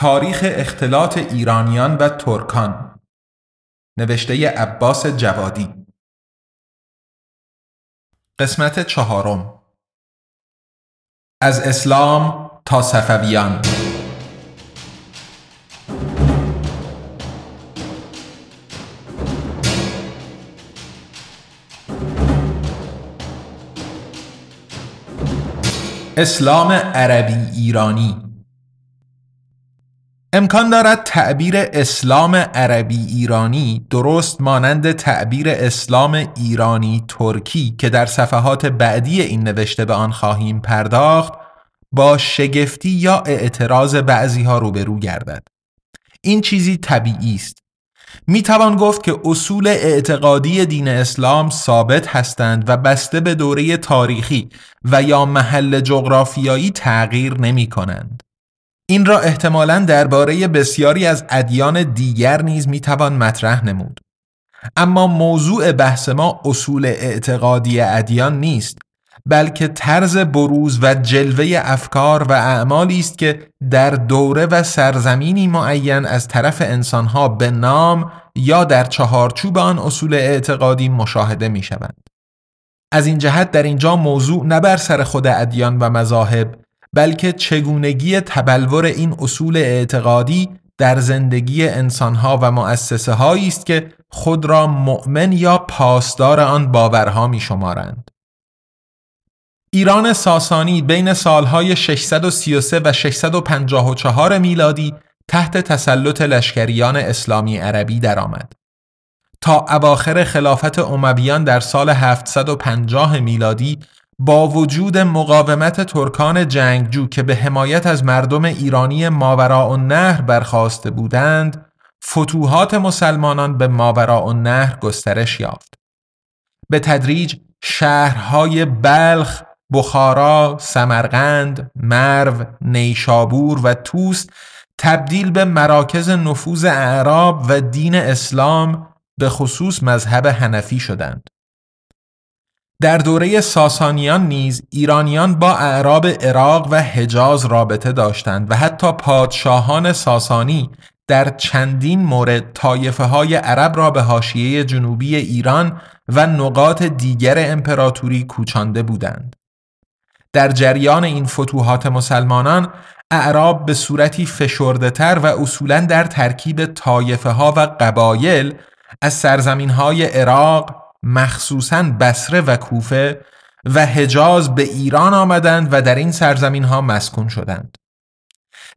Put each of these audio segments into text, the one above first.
تاریخ اختلاط ایرانیان و ترکان. نوشته عباس جوادی. قسمت چهارم. از اسلام تا صفویان. اسلام عربی ایرانی. امکان دارد تعبیر اسلام عربی ایرانی درست مانند تعبیر اسلام ایرانی ترکی که در صفحات بعدی این نوشته به آن خواهیم پرداخت با شگفتی یا اعتراض بعضی ها روبرو گردد این چیزی طبیعی است می توان گفت که اصول اعتقادی دین اسلام ثابت هستند و بسته به دوره تاریخی و یا محل جغرافیایی تغییر نمی کنند. این را احتمالا درباره بسیاری از ادیان دیگر نیز می‌توان مطرح نمود اما موضوع بحث ما اصول اعتقادی ادیان نیست بلکه طرز بروز و جلوه افکار و اعمالی است که در دوره و سرزمینی معین از طرف انسانها به نام یا در چهارچوب آن اصول اعتقادی مشاهده می شوند. از این جهت در اینجا موضوع نه بر سر خود ادیان و مذاهب بلکه چگونگی تبلور این اصول اعتقادی در زندگی انسانها و مؤسسه هایی است که خود را مؤمن یا پاسدار آن باورها می شمارند. ایران ساسانی بین سالهای 633 و 654 میلادی تحت تسلط لشکریان اسلامی عربی درآمد. تا اواخر خلافت امویان در سال 750 میلادی با وجود مقاومت ترکان جنگجو که به حمایت از مردم ایرانی ماوراء النهر برخواسته بودند فتوحات مسلمانان به ماوراء النهر گسترش یافت به تدریج شهرهای بلخ، بخارا، سمرقند، مرو، نیشابور و توست تبدیل به مراکز نفوذ اعراب و دین اسلام به خصوص مذهب حنفی شدند. در دوره ساسانیان نیز ایرانیان با اعراب عراق و حجاز رابطه داشتند و حتی پادشاهان ساسانی در چندین مورد طایفه های عرب را به حاشیه جنوبی ایران و نقاط دیگر امپراتوری کوچانده بودند. در جریان این فتوحات مسلمانان اعراب به صورتی فشرده تر و اصولا در ترکیب طایفه ها و قبایل از سرزمین های عراق، مخصوصا بسره و کوفه و حجاز به ایران آمدند و در این سرزمین ها مسکون شدند.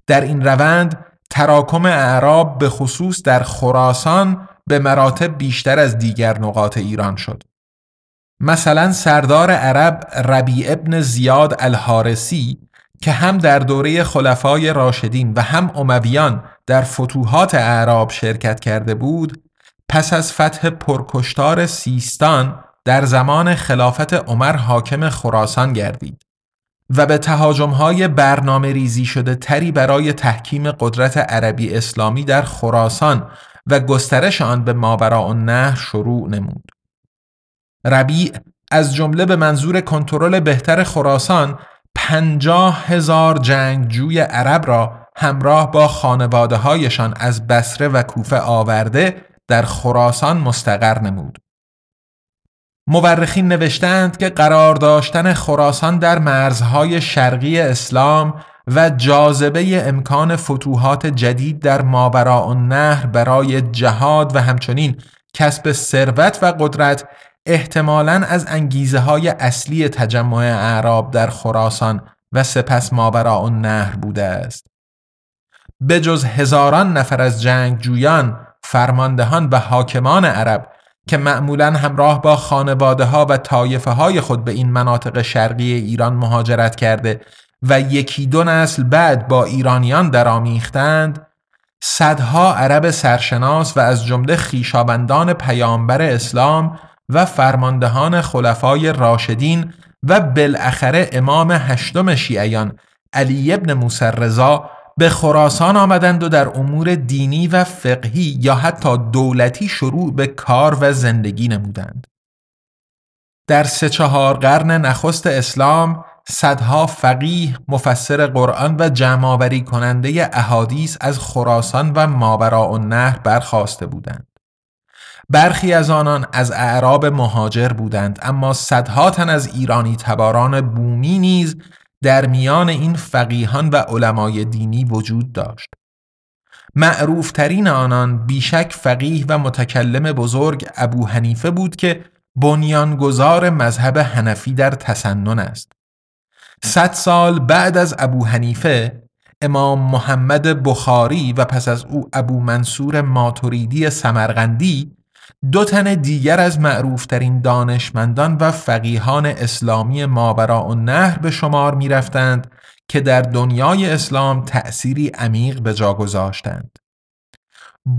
در این روند تراکم اعراب به خصوص در خراسان به مراتب بیشتر از دیگر نقاط ایران شد. مثلا سردار عرب ربی ابن زیاد الحارسی که هم در دوره خلفای راشدین و هم امویان در فتوحات اعراب شرکت کرده بود پس از فتح پرکشتار سیستان در زمان خلافت عمر حاکم خراسان گردید و به تهاجمهای برنامه ریزی شده تری برای تحکیم قدرت عربی اسلامی در خراسان و گسترش آن به ماوراء النهر شروع نمود. ربیع از جمله به منظور کنترل بهتر خراسان پنجاه هزار جنگجوی عرب را همراه با خانواده هایشان از بسره و کوفه آورده در خراسان مستقر نمود. مورخین نوشتند که قرار داشتن خراسان در مرزهای شرقی اسلام و جاذبه امکان فتوحات جدید در ماوراء النهر برای جهاد و همچنین کسب ثروت و قدرت احتمالاً از انگیزه های اصلی تجمع اعراب در خراسان و سپس ماوراء النهر بوده است. به جز هزاران نفر از جنگجویان فرماندهان و حاکمان عرب که معمولا همراه با خانواده ها و طایفه های خود به این مناطق شرقی ایران مهاجرت کرده و یکی دو نسل بعد با ایرانیان درآمیختند صدها عرب سرشناس و از جمله خیشابندان پیامبر اسلام و فرماندهان خلفای راشدین و بالاخره امام هشتم شیعیان علی ابن موسی رضا به خراسان آمدند و در امور دینی و فقهی یا حتی دولتی شروع به کار و زندگی نمودند. در سه چهار قرن نخست اسلام صدها فقیه مفسر قرآن و جمعآوری کننده احادیث از خراسان و ماوراء النهر برخواسته بودند. برخی از آنان از اعراب مهاجر بودند اما صدها تن از ایرانی تباران بومی نیز در میان این فقیهان و علمای دینی وجود داشت. معروفترین آنان بیشک فقیه و متکلم بزرگ ابو حنیفه بود که بنیانگذار مذهب حنفی در تسنن است. صد سال بعد از ابو حنیفه امام محمد بخاری و پس از او ابو منصور ماتوریدی سمرغندی دو تن دیگر از معروفترین دانشمندان و فقیهان اسلامی ماورا و نهر به شمار می رفتند که در دنیای اسلام تأثیری عمیق به جا گذاشتند.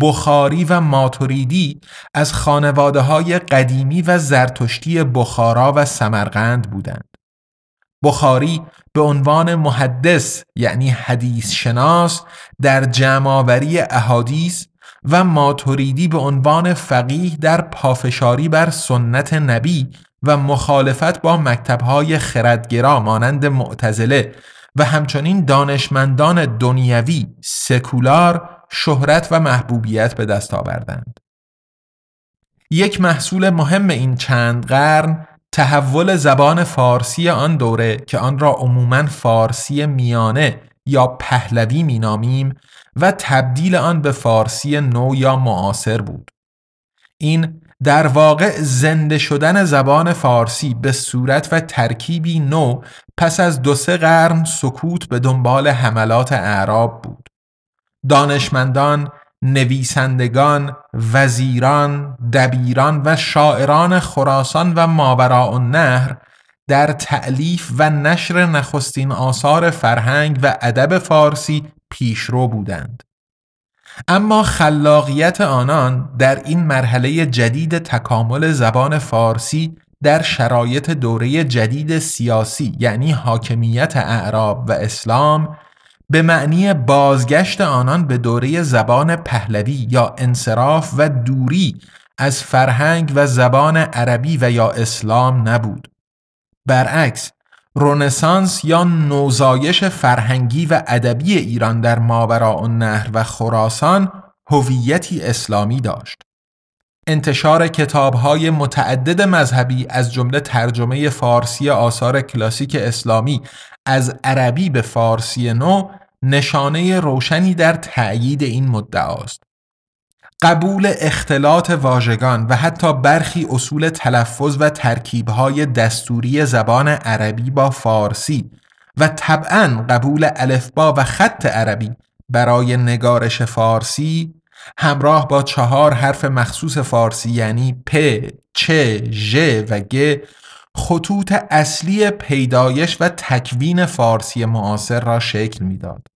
بخاری و ماتوریدی از خانواده های قدیمی و زرتشتی بخارا و سمرقند بودند. بخاری به عنوان محدث یعنی حدیث شناس در جمعآوری احادیث و ماتوریدی به عنوان فقیه در پافشاری بر سنت نبی و مخالفت با مکتبهای خردگرا مانند معتزله و همچنین دانشمندان دنیوی سکولار شهرت و محبوبیت به دست آوردند. یک محصول مهم این چند قرن تحول زبان فارسی آن دوره که آن را عموماً فارسی میانه یا پهلوی مینامیم و تبدیل آن به فارسی نو یا معاصر بود. این در واقع زنده شدن زبان فارسی به صورت و ترکیبی نو پس از دو سه قرن سکوت به دنبال حملات اعراب بود. دانشمندان، نویسندگان، وزیران، دبیران و شاعران خراسان و ماوراء النهر در تعلیف و نشر نخستین آثار فرهنگ و ادب فارسی پیشرو بودند. اما خلاقیت آنان در این مرحله جدید تکامل زبان فارسی در شرایط دوره جدید سیاسی یعنی حاکمیت اعراب و اسلام به معنی بازگشت آنان به دوره زبان پهلوی یا انصراف و دوری از فرهنگ و زبان عربی و یا اسلام نبود برعکس رونسانس یا نوزایش فرهنگی و ادبی ایران در ماوراء النهر و خراسان هویتی اسلامی داشت. انتشار کتابهای متعدد مذهبی از جمله ترجمه فارسی آثار کلاسیک اسلامی از عربی به فارسی نو نشانه روشنی در تأیید این مدعاست. قبول اختلاط واژگان و حتی برخی اصول تلفظ و ترکیبهای دستوری زبان عربی با فارسی و طبعا قبول الفبا و خط عربی برای نگارش فارسی همراه با چهار حرف مخصوص فارسی یعنی پ، چ، ژ و گ خطوط اصلی پیدایش و تکوین فارسی معاصر را شکل می‌داد.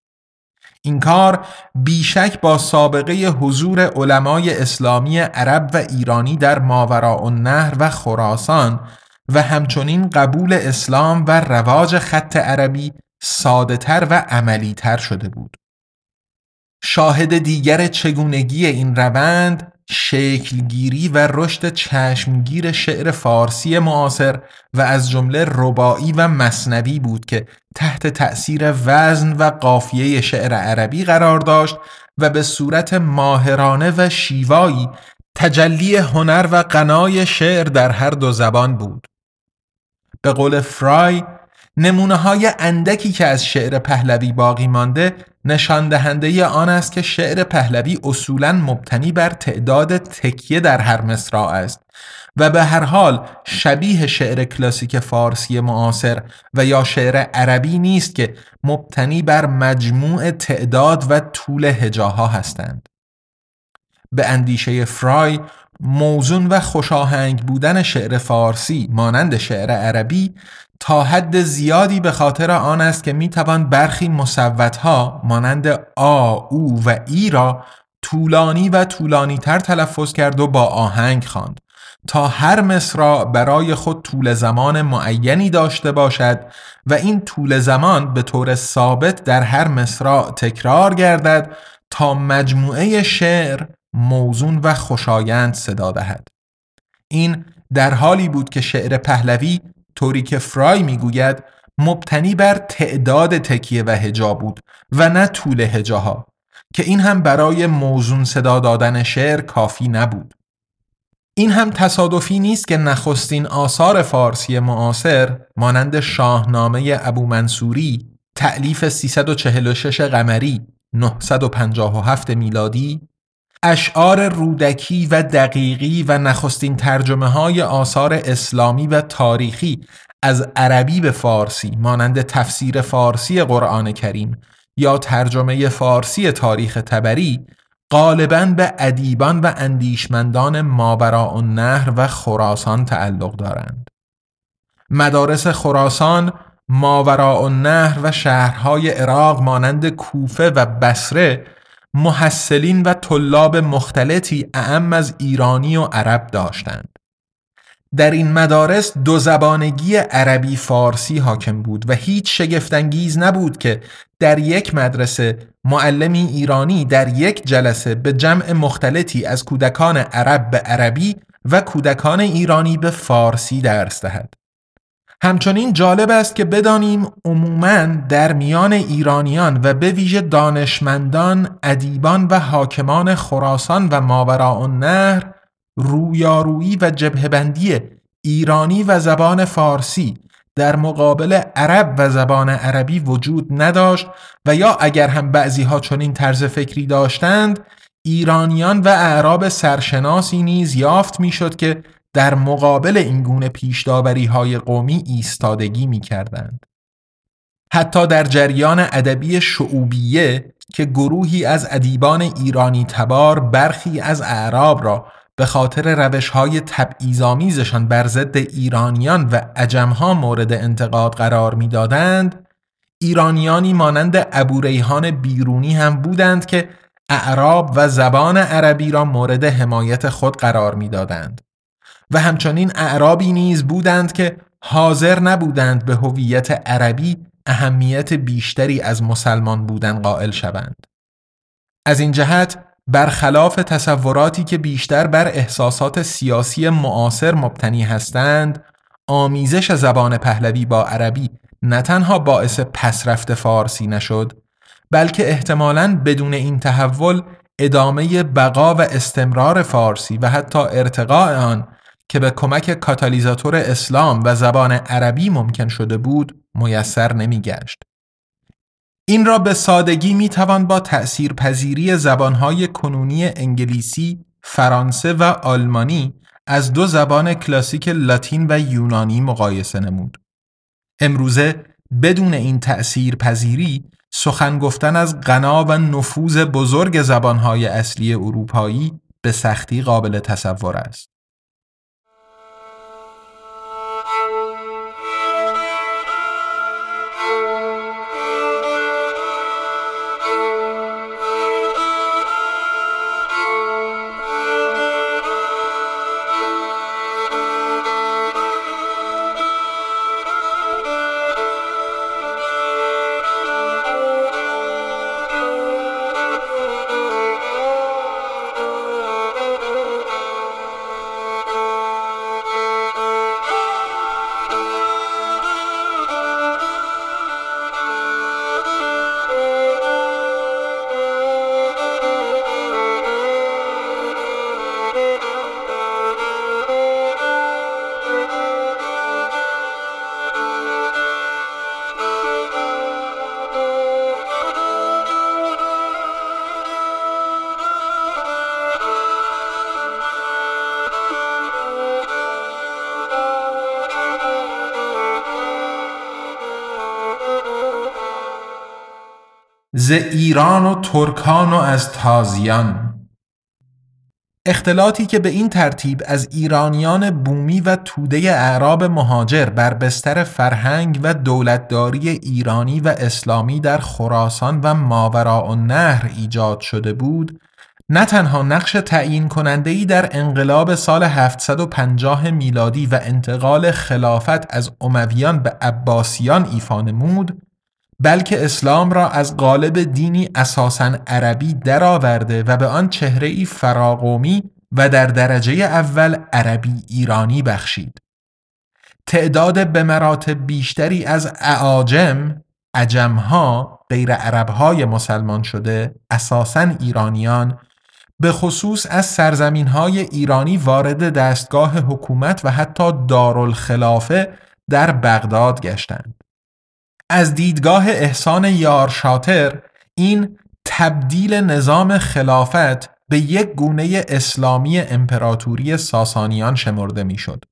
این کار بیشک با سابقه حضور علمای اسلامی عرب و ایرانی در ماوراء النهر و خراسان و همچنین قبول اسلام و رواج خط عربی سادهتر و عملیتر شده بود. شاهد دیگر چگونگی این روند شکلگیری و رشد چشمگیر شعر فارسی معاصر و از جمله ربایی و مصنوی بود که تحت تأثیر وزن و قافیه شعر عربی قرار داشت و به صورت ماهرانه و شیوایی تجلی هنر و قنای شعر در هر دو زبان بود. به قول فرای نمونه های اندکی که از شعر پهلوی باقی مانده نشان دهنده آن است که شعر پهلوی اصولا مبتنی بر تعداد تکیه در هر مصرع است و به هر حال شبیه شعر کلاسیک فارسی معاصر و یا شعر عربی نیست که مبتنی بر مجموع تعداد و طول هجاها هستند. به اندیشه فرای موزون و خوشاهنگ بودن شعر فارسی مانند شعر عربی تا حد زیادی به خاطر آن است که می‌توان برخی مصوتها مانند آ، او و ای را طولانی و طولانی تر تلفظ کرد و با آهنگ خواند. تا هر مصرع برای خود طول زمان معینی داشته باشد و این طول زمان به طور ثابت در هر مصرع تکرار گردد تا مجموعه شعر موزون و خوشایند صدا دهد. این در حالی بود که شعر پهلوی طوری که فرای می‌گوید مبتنی بر تعداد تکیه و هجا بود و نه طول هجاها که این هم برای موزون صدا دادن شعر کافی نبود. این هم تصادفی نیست که نخستین آثار فارسی معاصر مانند شاهنامه ابو منصوری تعلیف 346 قمری 957 میلادی اشعار رودکی و دقیقی و نخستین ترجمه های آثار اسلامی و تاریخی از عربی به فارسی مانند تفسیر فارسی قرآن کریم یا ترجمه فارسی تاریخ تبری غالبا به ادیبان و اندیشمندان ماوراء نهر و خراسان تعلق دارند. مدارس خراسان، ماوراء نهر و شهرهای عراق مانند کوفه و بسره محسلین و طلاب مختلطی اعم از ایرانی و عرب داشتند. در این مدارس دو زبانگی عربی فارسی حاکم بود و هیچ شگفتانگیز نبود که در یک مدرسه معلمی ایرانی در یک جلسه به جمع مختلطی از کودکان عرب به عربی و کودکان ایرانی به فارسی درس دهد. همچنین جالب است که بدانیم عموماً در میان ایرانیان و به ویژه دانشمندان، ادیبان و حاکمان خراسان و ماوراء النهر رویارویی و جبهبندی ایرانی و زبان فارسی در مقابل عرب و زبان عربی وجود نداشت و یا اگر هم بعضی ها چنین طرز فکری داشتند ایرانیان و اعراب سرشناسی نیز یافت می‌شد که در مقابل این گونه پیشداوری های قومی ایستادگی می کردند. حتی در جریان ادبی شعوبیه که گروهی از ادیبان ایرانی تبار برخی از اعراب را به خاطر روش های تبعیزامیزشان بر ضد ایرانیان و عجمها مورد انتقاد قرار می‌دادند ایرانیانی مانند ابوریحان بیرونی هم بودند که اعراب و زبان عربی را مورد حمایت خود قرار می‌دادند و همچنین اعرابی نیز بودند که حاضر نبودند به هویت عربی اهمیت بیشتری از مسلمان بودن قائل شوند. از این جهت برخلاف تصوراتی که بیشتر بر احساسات سیاسی معاصر مبتنی هستند آمیزش زبان پهلوی با عربی نه تنها باعث پسرفت فارسی نشد بلکه احتمالاً بدون این تحول ادامه بقا و استمرار فارسی و حتی ارتقاء آن که به کمک کاتالیزاتور اسلام و زبان عربی ممکن شده بود میسر نمیگشت. این را به سادگی می توان با تأثیر پذیری زبانهای کنونی انگلیسی، فرانسه و آلمانی از دو زبان کلاسیک لاتین و یونانی مقایسه نمود. امروزه بدون این تأثیر پذیری سخن گفتن از غنا و نفوذ بزرگ زبانهای اصلی اروپایی به سختی قابل تصور است. ز ایران و ترکان و از تازیان. اختلاطی که به این ترتیب از ایرانیان بومی و توده اعراب مهاجر بر بستر فرهنگ و دولتداری ایرانی و اسلامی در خراسان و ماوراء النهر ایجاد شده بود نه تنها نقش تعیین کننده ای در انقلاب سال 750 میلادی و انتقال خلافت از امویان به عباسیان ایفا نمود بلکه اسلام را از قالب دینی اساساً عربی درآورده و به آن چهره ای فراقومی و در درجه اول عربی ایرانی بخشید. تعداد به مراتب بیشتری از اعاجم، عجمها، غیر عربهای مسلمان شده، اساساً ایرانیان به خصوص از سرزمین های ایرانی وارد دستگاه حکومت و حتی دارالخلافه در بغداد گشتند. از دیدگاه احسان یار شاطر این تبدیل نظام خلافت به یک گونه اسلامی امپراتوری ساسانیان شمرده می‌شد.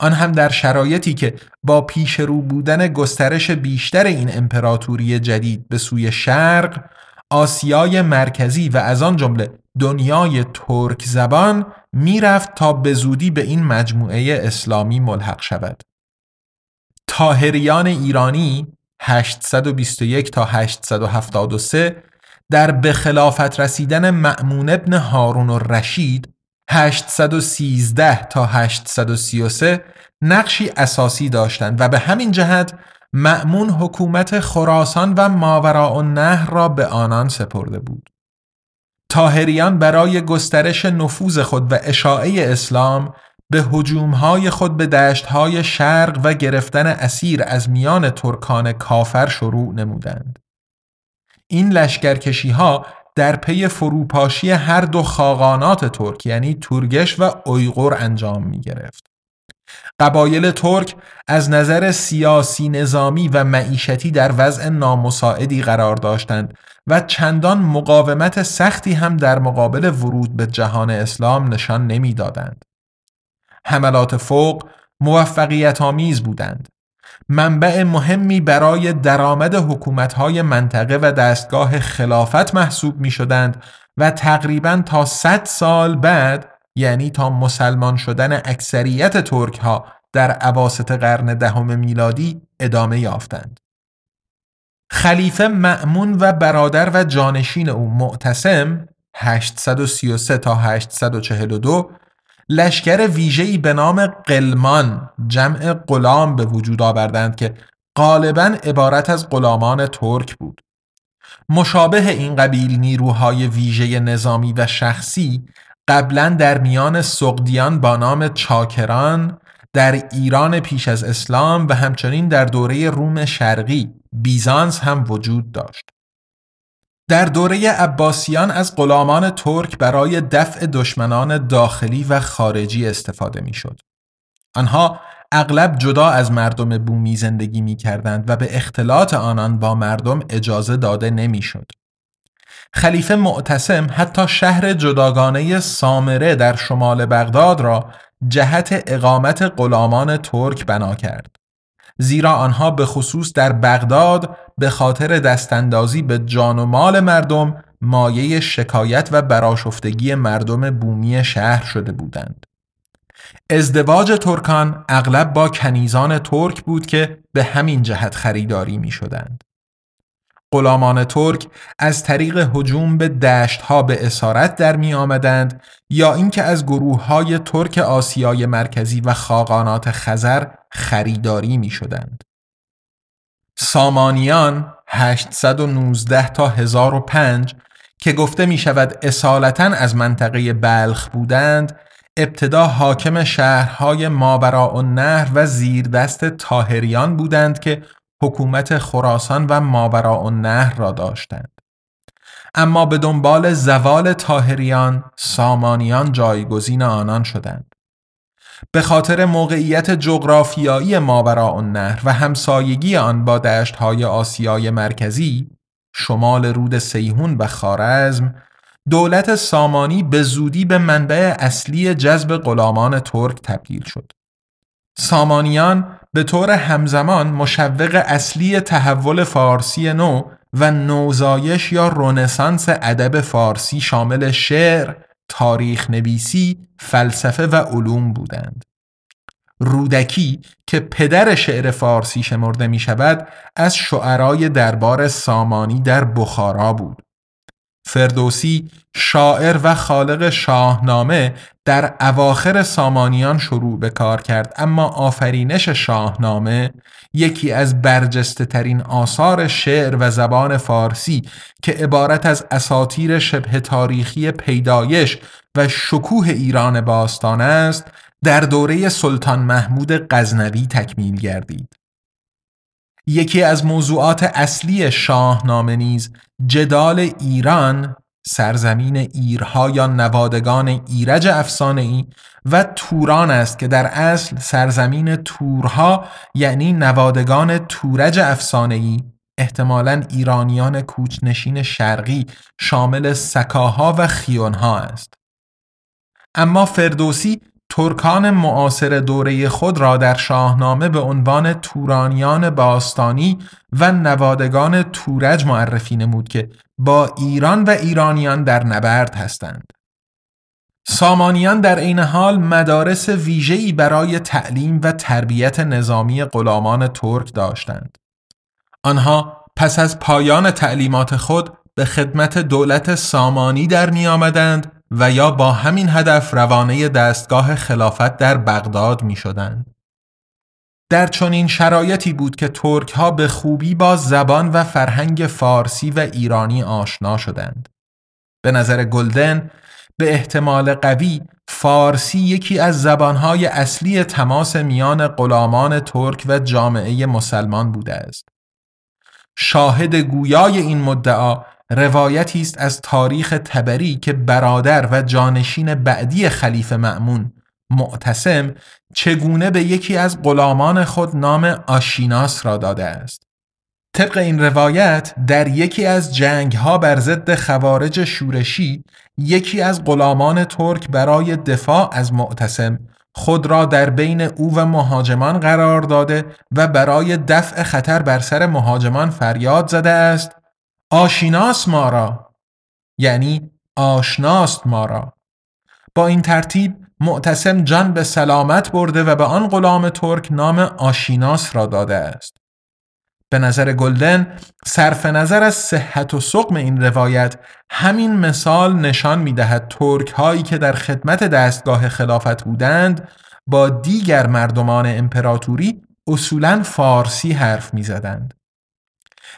آن هم در شرایطی که با پیش رو بودن گسترش بیشتر این امپراتوری جدید به سوی شرق آسیای مرکزی و از آن جمله دنیای ترک زبان می‌رفت تا به زودی به این مجموعه اسلامی ملحق شود. تاهریان ایرانی 821 تا 873 در به خلافت رسیدن معمون ابن هارون و رشید 813 تا 833 نقشی اساسی داشتند و به همین جهت معمون حکومت خراسان و ماوراء النهر را به آنان سپرده بود. تاهریان برای گسترش نفوذ خود و اشاعه اسلام به هجومهای خود به دشتهای شرق و گرفتن اسیر از میان ترکان کافر شروع نمودند. این لشکرکشی ها در پی فروپاشی هر دو خاقانات ترک یعنی تورگش و اویغور انجام می گرفت. قبایل ترک از نظر سیاسی نظامی و معیشتی در وضع نامساعدی قرار داشتند و چندان مقاومت سختی هم در مقابل ورود به جهان اسلام نشان نمی‌دادند. حملات فوق موفقیت آمیز بودند. منبع مهمی برای درآمد حکومت‌های منطقه و دستگاه خلافت محسوب می شدند و تقریبا تا 100 سال بعد یعنی تا مسلمان شدن اکثریت ترک ها در عواست قرن دهم میلادی ادامه یافتند. خلیفه معمون و برادر و جانشین او معتصم 833 تا 842 لشکر ویژه‌ای به نام قلمان جمع غلام به وجود آوردند که غالبا عبارت از غلامان ترک بود. مشابه این قبیل نیروهای ویژه نظامی و شخصی قبلا در میان سقدیان با نام چاکران در ایران پیش از اسلام و همچنین در دوره روم شرقی بیزانس هم وجود داشت. در دوره عباسیان از غلامان ترک برای دفع دشمنان داخلی و خارجی استفاده می‌شد. آنها اغلب جدا از مردم بومی زندگی می کردند و به اختلاط آنان با مردم اجازه داده نمی‌شد. خلیفه معتصم حتی شهر جداگانه سامره در شمال بغداد را جهت اقامت غلامان ترک بنا کرد. زیرا آنها به خصوص در بغداد به خاطر دستاندازی به جان و مال مردم مایه شکایت و براشفتگی مردم بومی شهر شده بودند. ازدواج ترکان اغلب با کنیزان ترک بود که به همین جهت خریداری می شدند. غلامان ترک از طریق هجوم به دشت ها به اسارت در می آمدند یا اینکه از گروه های ترک آسیای مرکزی و خاقانات خزر خریداری می شدند. سامانیان 819 تا 1005 که گفته می شود اصالتا از منطقه بلخ بودند ابتدا حاکم شهرهای مابراء النهر و زیردست تاهریان بودند که حکومت خراسان و ماوراء النهر را داشتند. اما به دنبال زوال تاهریان سامانیان جایگزین آنان شدند. به خاطر موقعیت جغرافیایی ماوراء النهر و همسایگی آن با دشتهای آسیای مرکزی شمال رود سیهون و خارزم دولت سامانی به زودی به منبع اصلی جذب غلامان ترک تبدیل شد. سامانیان به طور همزمان مشوق اصلی تحول فارسی نو و نوزایش یا رونسانس ادب فارسی شامل شعر، تاریخ نویسی، فلسفه و علوم بودند. رودکی که پدر شعر فارسی شمرده می شود از شعرای دربار سامانی در بخارا بود. فردوسی شاعر و خالق شاهنامه در اواخر سامانیان شروع به کار کرد اما آفرینش شاهنامه یکی از برجسته ترین آثار شعر و زبان فارسی که عبارت از اساتیر شبه تاریخی پیدایش و شکوه ایران باستان است در دوره سلطان محمود غزنوی تکمیل گردید. یکی از موضوعات اصلی شاهنامه نیز جدال ایران سرزمین ایرها یا نوادگان ایرج ای و توران است که در اصل سرزمین تورها یعنی نوادگان تورج ای احتمالا ایرانیان کوچنشین شرقی شامل سکاها و خیونها است. اما فردوسی ترکان معاصر دوره خود را در شاهنامه به عنوان تورانیان باستانی و نوادگان تورج معرفی نمود که با ایران و ایرانیان در نبرد هستند. سامانیان در این حال مدارس ویژه‌ای برای تعلیم و تربیت نظامی غلامان ترک داشتند. آنها پس از پایان تعلیمات خود به خدمت دولت سامانی در می آمدند و یا با همین هدف روانه دستگاه خلافت در بغداد می شدند. در چنین شرایطی بود که ترک ها به خوبی با زبان و فرهنگ فارسی و ایرانی آشنا شدند. به نظر گلدن به احتمال قوی فارسی یکی از زبانهای اصلی تماس میان غلامان ترک و جامعه مسلمان بوده است. شاهد گویای این مدعا روایتی است از تاریخ تبری که برادر و جانشین بعدی خلیفه مأمون معتصم چگونه به یکی از غلامان خود نام آشیناس را داده است. طبق این روایت در یکی از جنگ ها بر ضد خوارج شورشی یکی از غلامان ترک برای دفاع از معتصم خود را در بین او و مهاجمان قرار داده و برای دفع خطر بر سر مهاجمان فریاد زده است آشیناس ما را یعنی آشناست ما را با این ترتیب معتصم جان به سلامت برده و به آن غلام ترک نام آشیناس را داده است به نظر گلدن صرف نظر از صحت و سقم این روایت همین مثال نشان می دهد ترک هایی که در خدمت دستگاه خلافت بودند با دیگر مردمان امپراتوری اصولا فارسی حرف می زدند.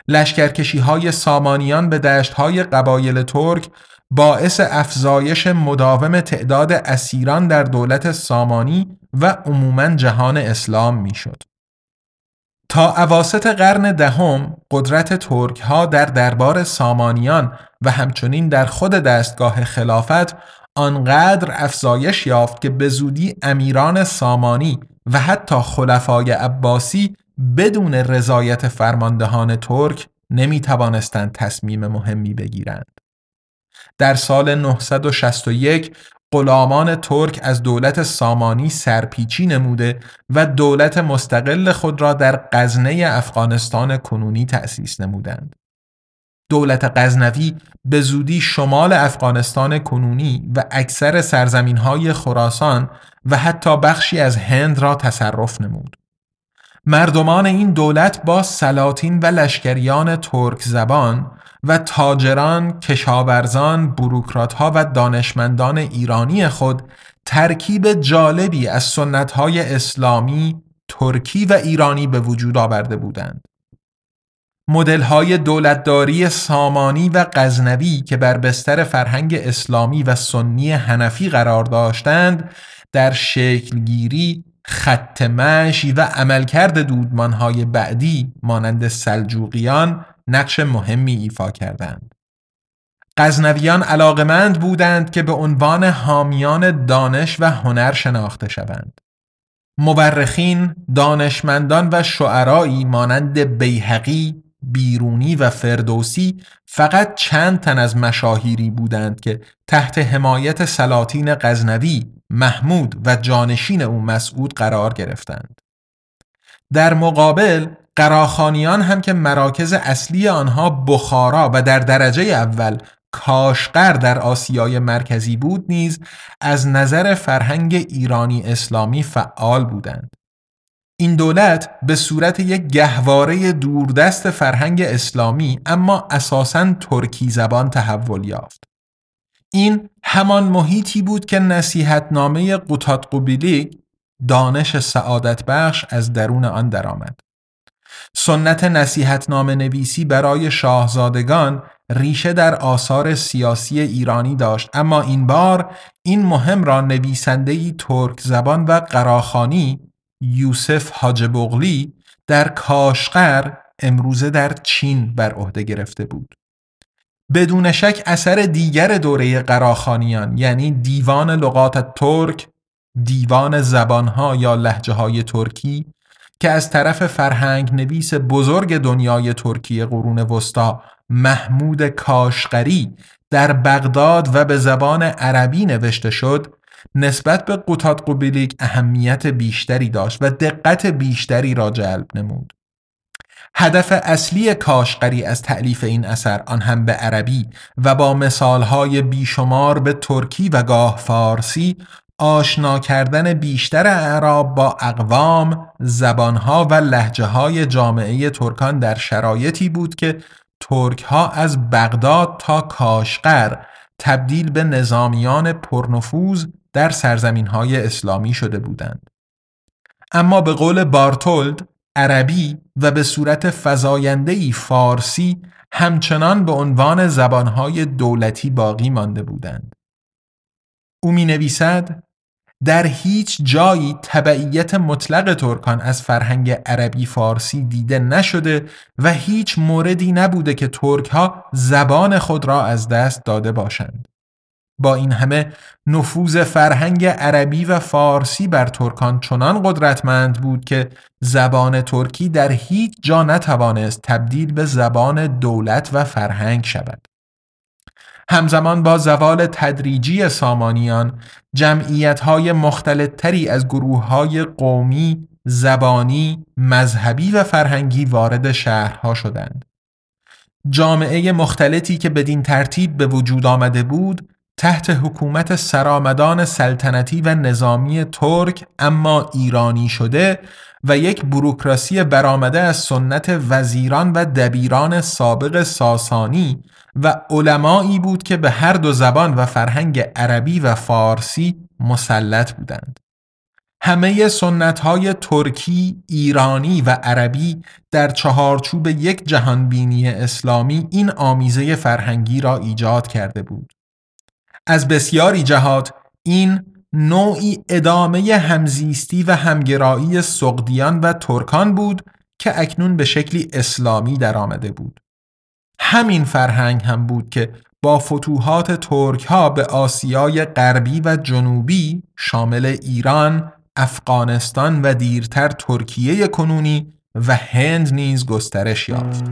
لشکرکشی های سامانیان به دشت های قبایل ترک باعث افزایش مداوم تعداد اسیران در دولت سامانی و عموما جهان اسلام می‌شد. تا اواسط قرن دهم قدرت ترک ها در دربار سامانیان و همچنین در خود دستگاه خلافت آنقدر افزایش یافت که به زودی امیران سامانی و حتی خلفای عباسی بدون رضایت فرماندهان ترک نمی توانستند تصمیم مهمی بگیرند. در سال 961 غلامان ترک از دولت سامانی سرپیچی نموده و دولت مستقل خود را در غزنه افغانستان کنونی تأسیس نمودند. دولت غزنوی به زودی شمال افغانستان کنونی و اکثر سرزمین های خراسان و حتی بخشی از هند را تصرف نمود. مردمان این دولت با سلاطین و لشکریان ترک زبان و تاجران، کشاورزان، بروکراتها و دانشمندان ایرانی خود ترکیب جالبی از سنتهای اسلامی، ترکی و ایرانی به وجود آورده بودند. مدل‌های دولتداری سامانی و غزنوی که بر بستر فرهنگ اسلامی و سنی هنفی قرار داشتند در شکلگیری خط مشی و عملکرد دودمانهای بعدی مانند سلجوقیان نقش مهمی ایفا کردند. غزنویان علاقمند بودند که به عنوان حامیان دانش و هنر شناخته شوند. مورخین، دانشمندان و شعرایی مانند بیهقی، بیرونی و فردوسی فقط چند تن از مشاهیری بودند که تحت حمایت سلاطین غزنوی محمود و جانشین او مسعود قرار گرفتند. در مقابل قراخانیان هم که مراکز اصلی آنها بخارا و در درجه اول کاشقر در آسیای مرکزی بود نیز از نظر فرهنگ ایرانی اسلامی فعال بودند. این دولت به صورت یک گهواره دوردست فرهنگ اسلامی اما اساساً ترکی زبان تحول یافت. این همان محیطی بود که نصیحتنامه قطات قبیلی دانش سعادت بخش از درون آن درآمد. سنت نصیحتنامه نویسی برای شاهزادگان ریشه در آثار سیاسی ایرانی داشت اما این بار این مهم را نویسندهی ترک زبان و قراخانی یوسف حاج بغلی در کاشقر امروزه در چین بر عهده گرفته بود. بدون شک اثر دیگر دوره قراخانیان یعنی دیوان لغات ترک، دیوان زبانها یا لحجه های ترکی که از طرف فرهنگ نویس بزرگ دنیای ترکی قرون وسطا محمود کاشقری در بغداد و به زبان عربی نوشته شد نسبت به قطات قبیلیک اهمیت بیشتری داشت و دقت بیشتری را جلب نمود. هدف اصلی کاشقری از تعلیف این اثر آن هم به عربی و با مثالهای بیشمار به ترکی و گاه فارسی آشنا کردن بیشتر اعراب با اقوام، زبانها و لحجه های جامعه ترکان در شرایطی بود که ترک ها از بغداد تا کاشقر تبدیل به نظامیان پرنفوذ در سرزمین های اسلامی شده بودند. اما به قول بارتولد عربی و به صورت فزایندهی فارسی همچنان به عنوان زبانهای دولتی باقی مانده بودند. او می نویسد در هیچ جایی تبعیت مطلق ترکان از فرهنگ عربی فارسی دیده نشده و هیچ موردی نبوده که ترک ها زبان خود را از دست داده باشند. با این همه نفوذ فرهنگ عربی و فارسی بر ترکان چنان قدرتمند بود که زبان ترکی در هیچ جا نتوانست تبدیل به زبان دولت و فرهنگ شود. همزمان با زوال تدریجی سامانیان جمعیت های مختلطتری از گروه های قومی، زبانی، مذهبی و فرهنگی وارد شهرها شدند. جامعه مختلطی که بدین ترتیب به وجود آمده بود تحت حکومت سرآمدان سلطنتی و نظامی ترک اما ایرانی شده و یک بروکراسی برآمده از سنت وزیران و دبیران سابق ساسانی و علمایی بود که به هر دو زبان و فرهنگ عربی و فارسی مسلط بودند. همه سنت های ترکی، ایرانی و عربی در چهارچوب یک جهانبینی اسلامی این آمیزه فرهنگی را ایجاد کرده بود. از بسیاری جهات این نوعی ادامه همزیستی و همگرایی سقدیان و ترکان بود که اکنون به شکلی اسلامی درآمده بود. همین فرهنگ هم بود که با فتوحات ترک ها به آسیای غربی و جنوبی شامل ایران، افغانستان و دیرتر ترکیه کنونی و هند نیز گسترش یافت.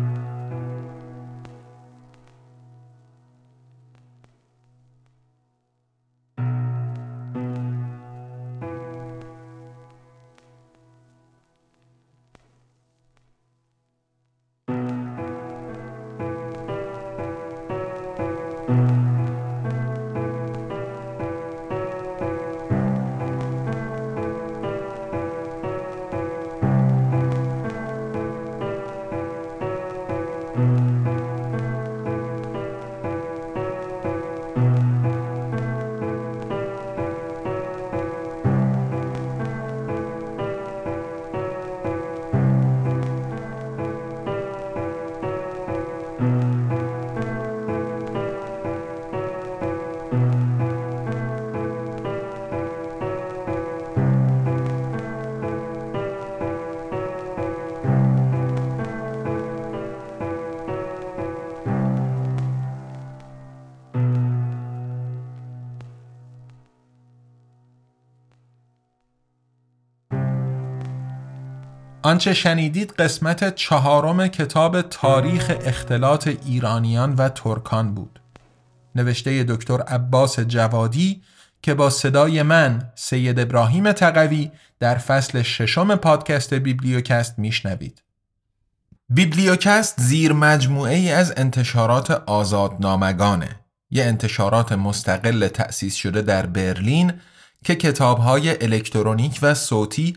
آنچه شنیدید قسمت چهارم کتاب تاریخ اختلاط ایرانیان و ترکان بود. نوشته دکتر عباس جوادی که با صدای من سید ابراهیم تقوی در فصل ششم پادکست بیبلیوکست میشنوید. بیبلیوکست زیر مجموعه ای از انتشارات آزادنامگانه. یه انتشارات مستقل تأسیس شده در برلین که کتابهای الکترونیک و صوتی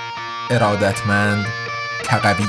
ارادتمند تقوی